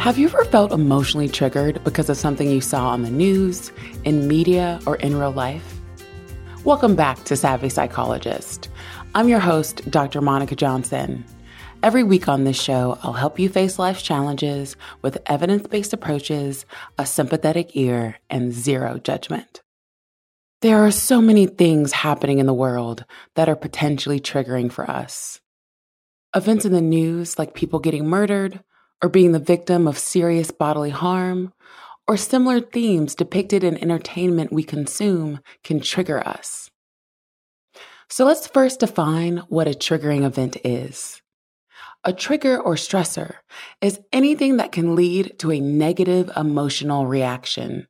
Have you ever felt emotionally triggered because of something you saw on the news, in media, or in real life? Welcome back to Savvy Psychologist. I'm your host, Dr. Monica Johnson. Every week on this show, I'll help you face life's challenges with evidence based approaches, a sympathetic ear, and zero judgment. There are so many things happening in the world that are potentially triggering for us. Events in the news, like people getting murdered, or being the victim of serious bodily harm, or similar themes depicted in entertainment we consume can trigger us. So let's first define what a triggering event is. A trigger or stressor is anything that can lead to a negative emotional reaction.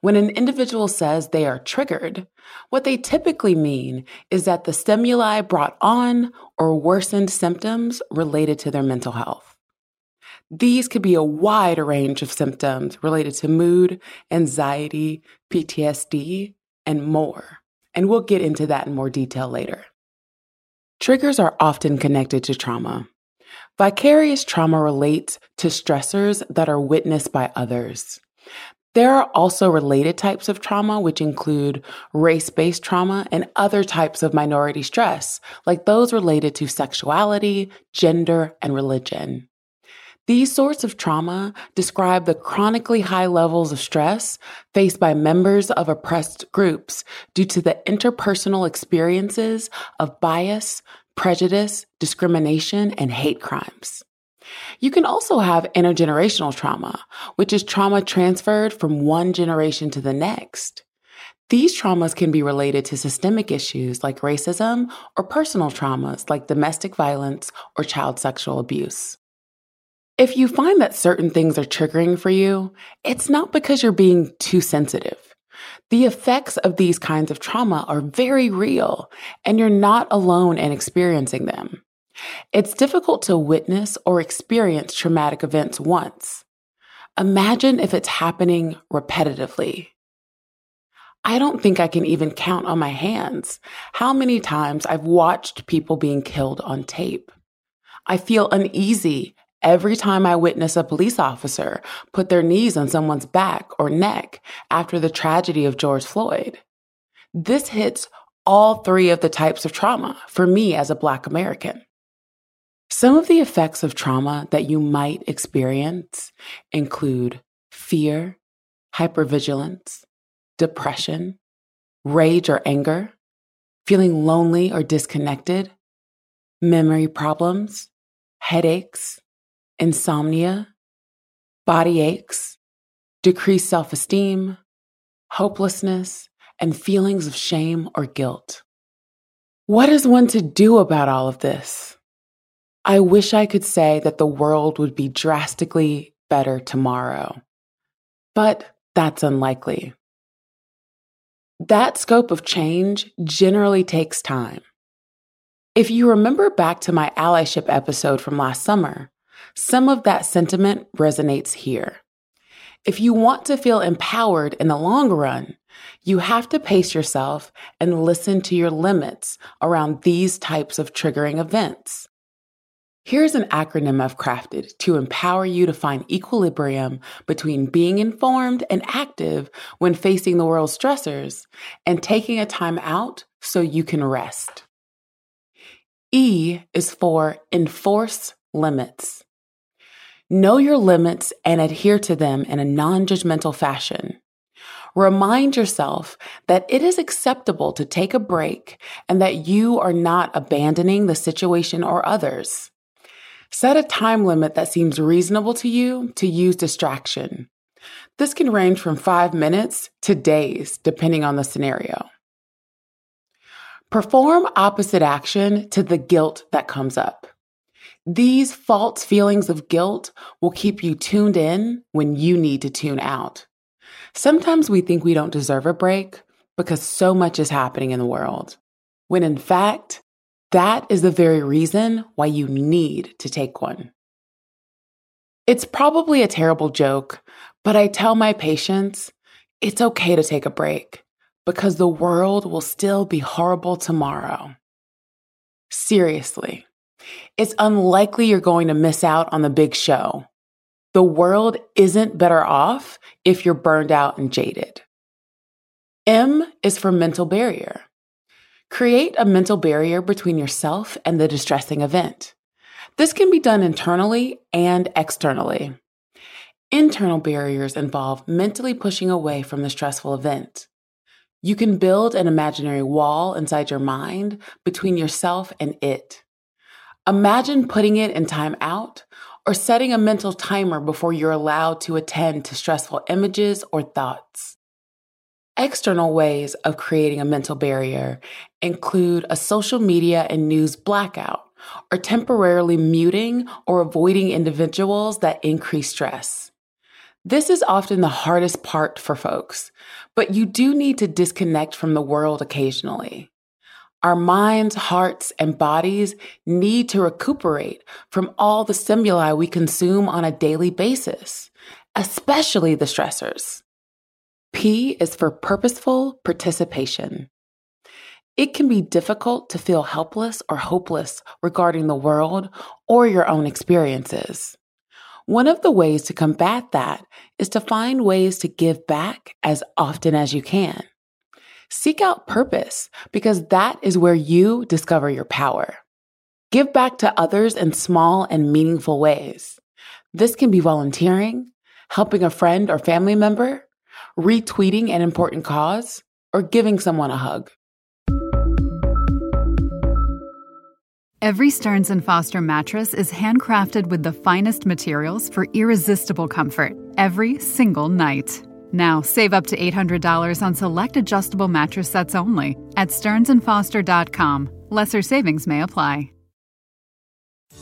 When an individual says they are triggered, what they typically mean is that the stimuli brought on or worsened symptoms related to their mental health. These could be a wide range of symptoms related to mood, anxiety, PTSD, and more. And we'll get into that in more detail later. Triggers are often connected to trauma. Vicarious trauma relates to stressors that are witnessed by others. There are also related types of trauma, which include race based trauma and other types of minority stress, like those related to sexuality, gender, and religion. These sorts of trauma describe the chronically high levels of stress faced by members of oppressed groups due to the interpersonal experiences of bias, prejudice, discrimination, and hate crimes. You can also have intergenerational trauma, which is trauma transferred from one generation to the next. These traumas can be related to systemic issues like racism or personal traumas like domestic violence or child sexual abuse. If you find that certain things are triggering for you, it's not because you're being too sensitive. The effects of these kinds of trauma are very real, and you're not alone in experiencing them. It's difficult to witness or experience traumatic events once. Imagine if it's happening repetitively. I don't think I can even count on my hands how many times I've watched people being killed on tape. I feel uneasy Every time I witness a police officer put their knees on someone's back or neck after the tragedy of George Floyd, this hits all three of the types of trauma for me as a Black American. Some of the effects of trauma that you might experience include fear, hypervigilance, depression, rage or anger, feeling lonely or disconnected, memory problems, headaches, insomnia, body aches, decreased self esteem, hopelessness, and feelings of shame or guilt. What is one to do about all of this? I wish I could say that the world would be drastically better tomorrow, but that's unlikely. That scope of change generally takes time. If you remember back to my allyship episode from last summer, some of that sentiment resonates here. If you want to feel empowered in the long run, you have to pace yourself and listen to your limits around these types of triggering events. Here's an acronym I've crafted to empower you to find equilibrium between being informed and active when facing the world's stressors and taking a time out so you can rest. E is for enforce limits. Know your limits and adhere to them in a non judgmental fashion. Remind yourself that it is acceptable to take a break and that you are not abandoning the situation or others. Set a time limit that seems reasonable to you to use distraction. This can range from five minutes to days, depending on the scenario. Perform opposite action to the guilt that comes up. These false feelings of guilt will keep you tuned in when you need to tune out. Sometimes we think we don't deserve a break because so much is happening in the world, when in fact, that is the very reason why you need to take one. It's probably a terrible joke, but I tell my patients it's okay to take a break because the world will still be horrible tomorrow. Seriously, it's unlikely you're going to miss out on the big show the world isn't better off if you're burned out and jaded. M is for mental barrier. Create a mental barrier between yourself and the distressing event. This can be done internally and externally. Internal barriers involve mentally pushing away from the stressful event. You can build an imaginary wall inside your mind between yourself and it. Imagine putting it in time out or setting a mental timer before you're allowed to attend to stressful images or thoughts. External ways of creating a mental barrier include a social media and news blackout, or temporarily muting or avoiding individuals that increase stress. This is often the hardest part for folks, but you do need to disconnect from the world occasionally. Our minds, hearts, and bodies need to recuperate from all the stimuli we consume on a daily basis, especially the stressors. P is for purposeful participation. It can be difficult to feel helpless or hopeless regarding the world or your own experiences. One of the ways to combat that is to find ways to give back as often as you can. Seek out purpose because that is where you discover your power. Give back to others in small and meaningful ways. This can be volunteering, helping a friend or family member, retweeting an important cause, or giving someone a hug. Every Stearns and Foster mattress is handcrafted with the finest materials for irresistible comfort every single night. Now, save up to $800 on select adjustable mattress sets only at stearnsandfoster.com. Lesser savings may apply.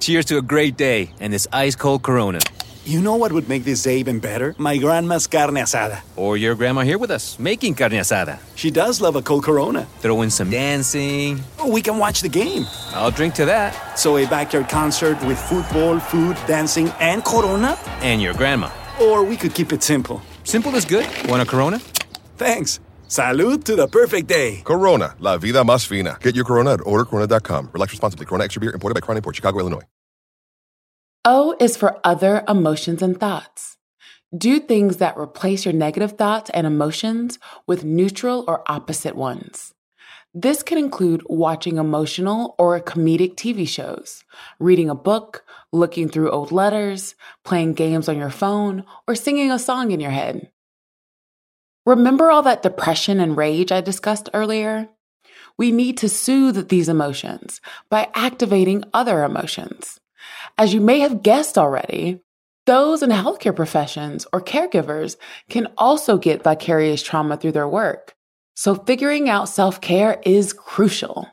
Cheers to a great day and this ice cold Corona. You know what would make this day even better? My grandma's carne asada. Or your grandma here with us, making carne asada. She does love a cold Corona. Throw in some dancing. Oh, we can watch the game. I'll drink to that. So, a backyard concert with football, food, dancing, and Corona? And your grandma. Or we could keep it simple. Simple is good. Want a Corona? Thanks. Salud to the perfect day. Corona, la vida más fina. Get your Corona at ordercorona.com. Relax responsibly. Corona Extra Beer, imported by Crown Import, Chicago, Illinois. O is for other emotions and thoughts. Do things that replace your negative thoughts and emotions with neutral or opposite ones. This can include watching emotional or comedic TV shows, reading a book, looking through old letters, playing games on your phone, or singing a song in your head. Remember all that depression and rage I discussed earlier? We need to soothe these emotions by activating other emotions. As you may have guessed already, those in healthcare professions or caregivers can also get vicarious trauma through their work. So figuring out self care is crucial.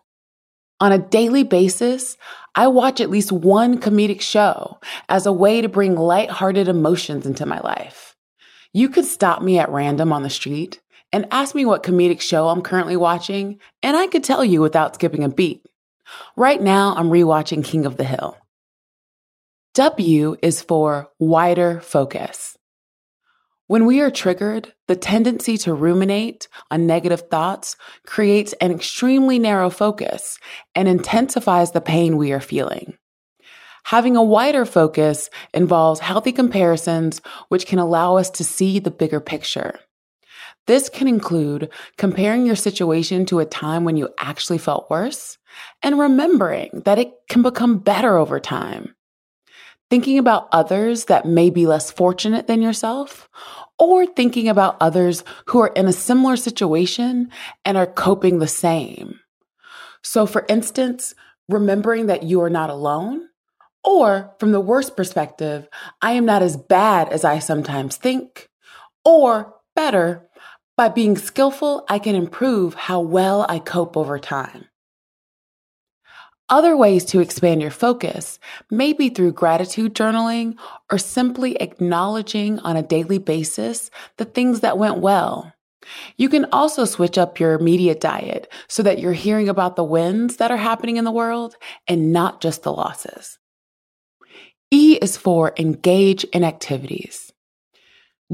On a daily basis, I watch at least one comedic show as a way to bring lighthearted emotions into my life. You could stop me at random on the street and ask me what comedic show I'm currently watching, and I could tell you without skipping a beat. Right now, I'm rewatching King of the Hill. W is for wider focus. When we are triggered, the tendency to ruminate on negative thoughts creates an extremely narrow focus and intensifies the pain we are feeling. Having a wider focus involves healthy comparisons, which can allow us to see the bigger picture. This can include comparing your situation to a time when you actually felt worse and remembering that it can become better over time. Thinking about others that may be less fortunate than yourself, or thinking about others who are in a similar situation and are coping the same. So, for instance, remembering that you are not alone, or from the worst perspective, I am not as bad as I sometimes think, or better, by being skillful, I can improve how well I cope over time. Other ways to expand your focus may be through gratitude journaling or simply acknowledging on a daily basis the things that went well. You can also switch up your media diet so that you're hearing about the wins that are happening in the world and not just the losses. E is for engage in activities.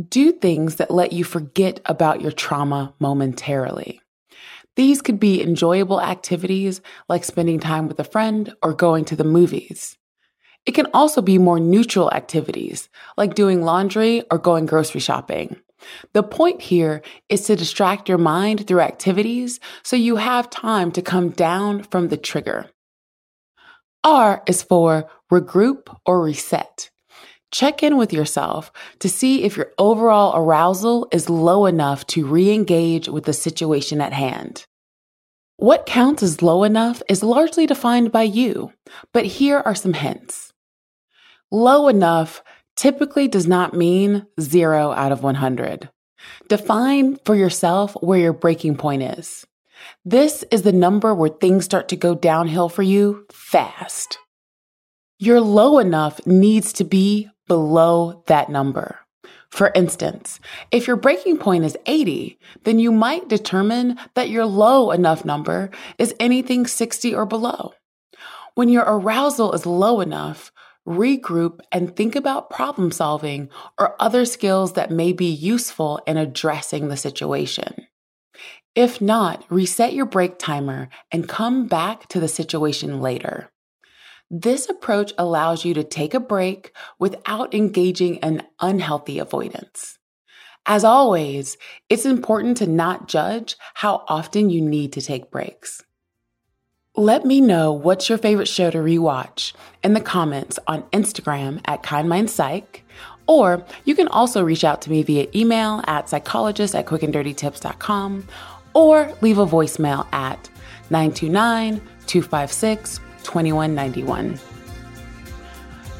Do things that let you forget about your trauma momentarily. These could be enjoyable activities like spending time with a friend or going to the movies. It can also be more neutral activities like doing laundry or going grocery shopping. The point here is to distract your mind through activities so you have time to come down from the trigger. R is for regroup or reset. Check in with yourself to see if your overall arousal is low enough to re engage with the situation at hand. What counts as low enough is largely defined by you, but here are some hints. Low enough typically does not mean zero out of 100. Define for yourself where your breaking point is. This is the number where things start to go downhill for you fast. Your low enough needs to be below that number. For instance, if your breaking point is 80, then you might determine that your low enough number is anything 60 or below. When your arousal is low enough, regroup and think about problem solving or other skills that may be useful in addressing the situation. If not, reset your break timer and come back to the situation later. This approach allows you to take a break without engaging in unhealthy avoidance. As always, it's important to not judge how often you need to take breaks. Let me know what's your favorite show to rewatch in the comments on Instagram at KindMindPsych, or you can also reach out to me via email at psychologist at quickanddirtytips.com or leave a voicemail at 929 256 2191.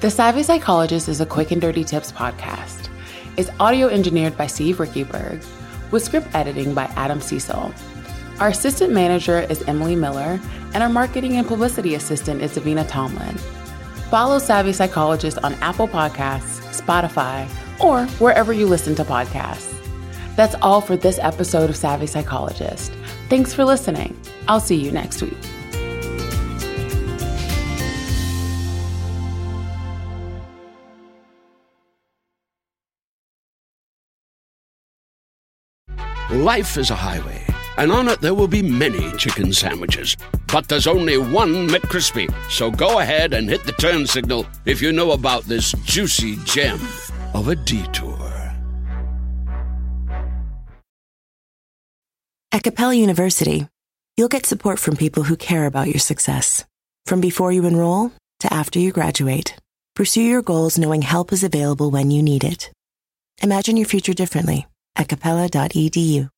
The Savvy Psychologist is a quick and dirty tips podcast. It's audio engineered by Steve Riekeberg with script editing by Adam Cecil. Our assistant manager is Emily Miller, and our marketing and publicity assistant is Davina Tomlin. Follow Savvy Psychologist on Apple Podcasts, Spotify, or wherever you listen to podcasts. That's all for this episode of Savvy Psychologist. Thanks for listening. I'll see you next week. Life is a highway, and on it there will be many chicken sandwiches. But there's only one McCrispy. So go ahead and hit the turn signal if you know about this juicy gem of a detour. At Capella University, you'll get support from people who care about your success. From before you enroll to after you graduate, pursue your goals knowing help is available when you need it. Imagine your future differently at capella.edu.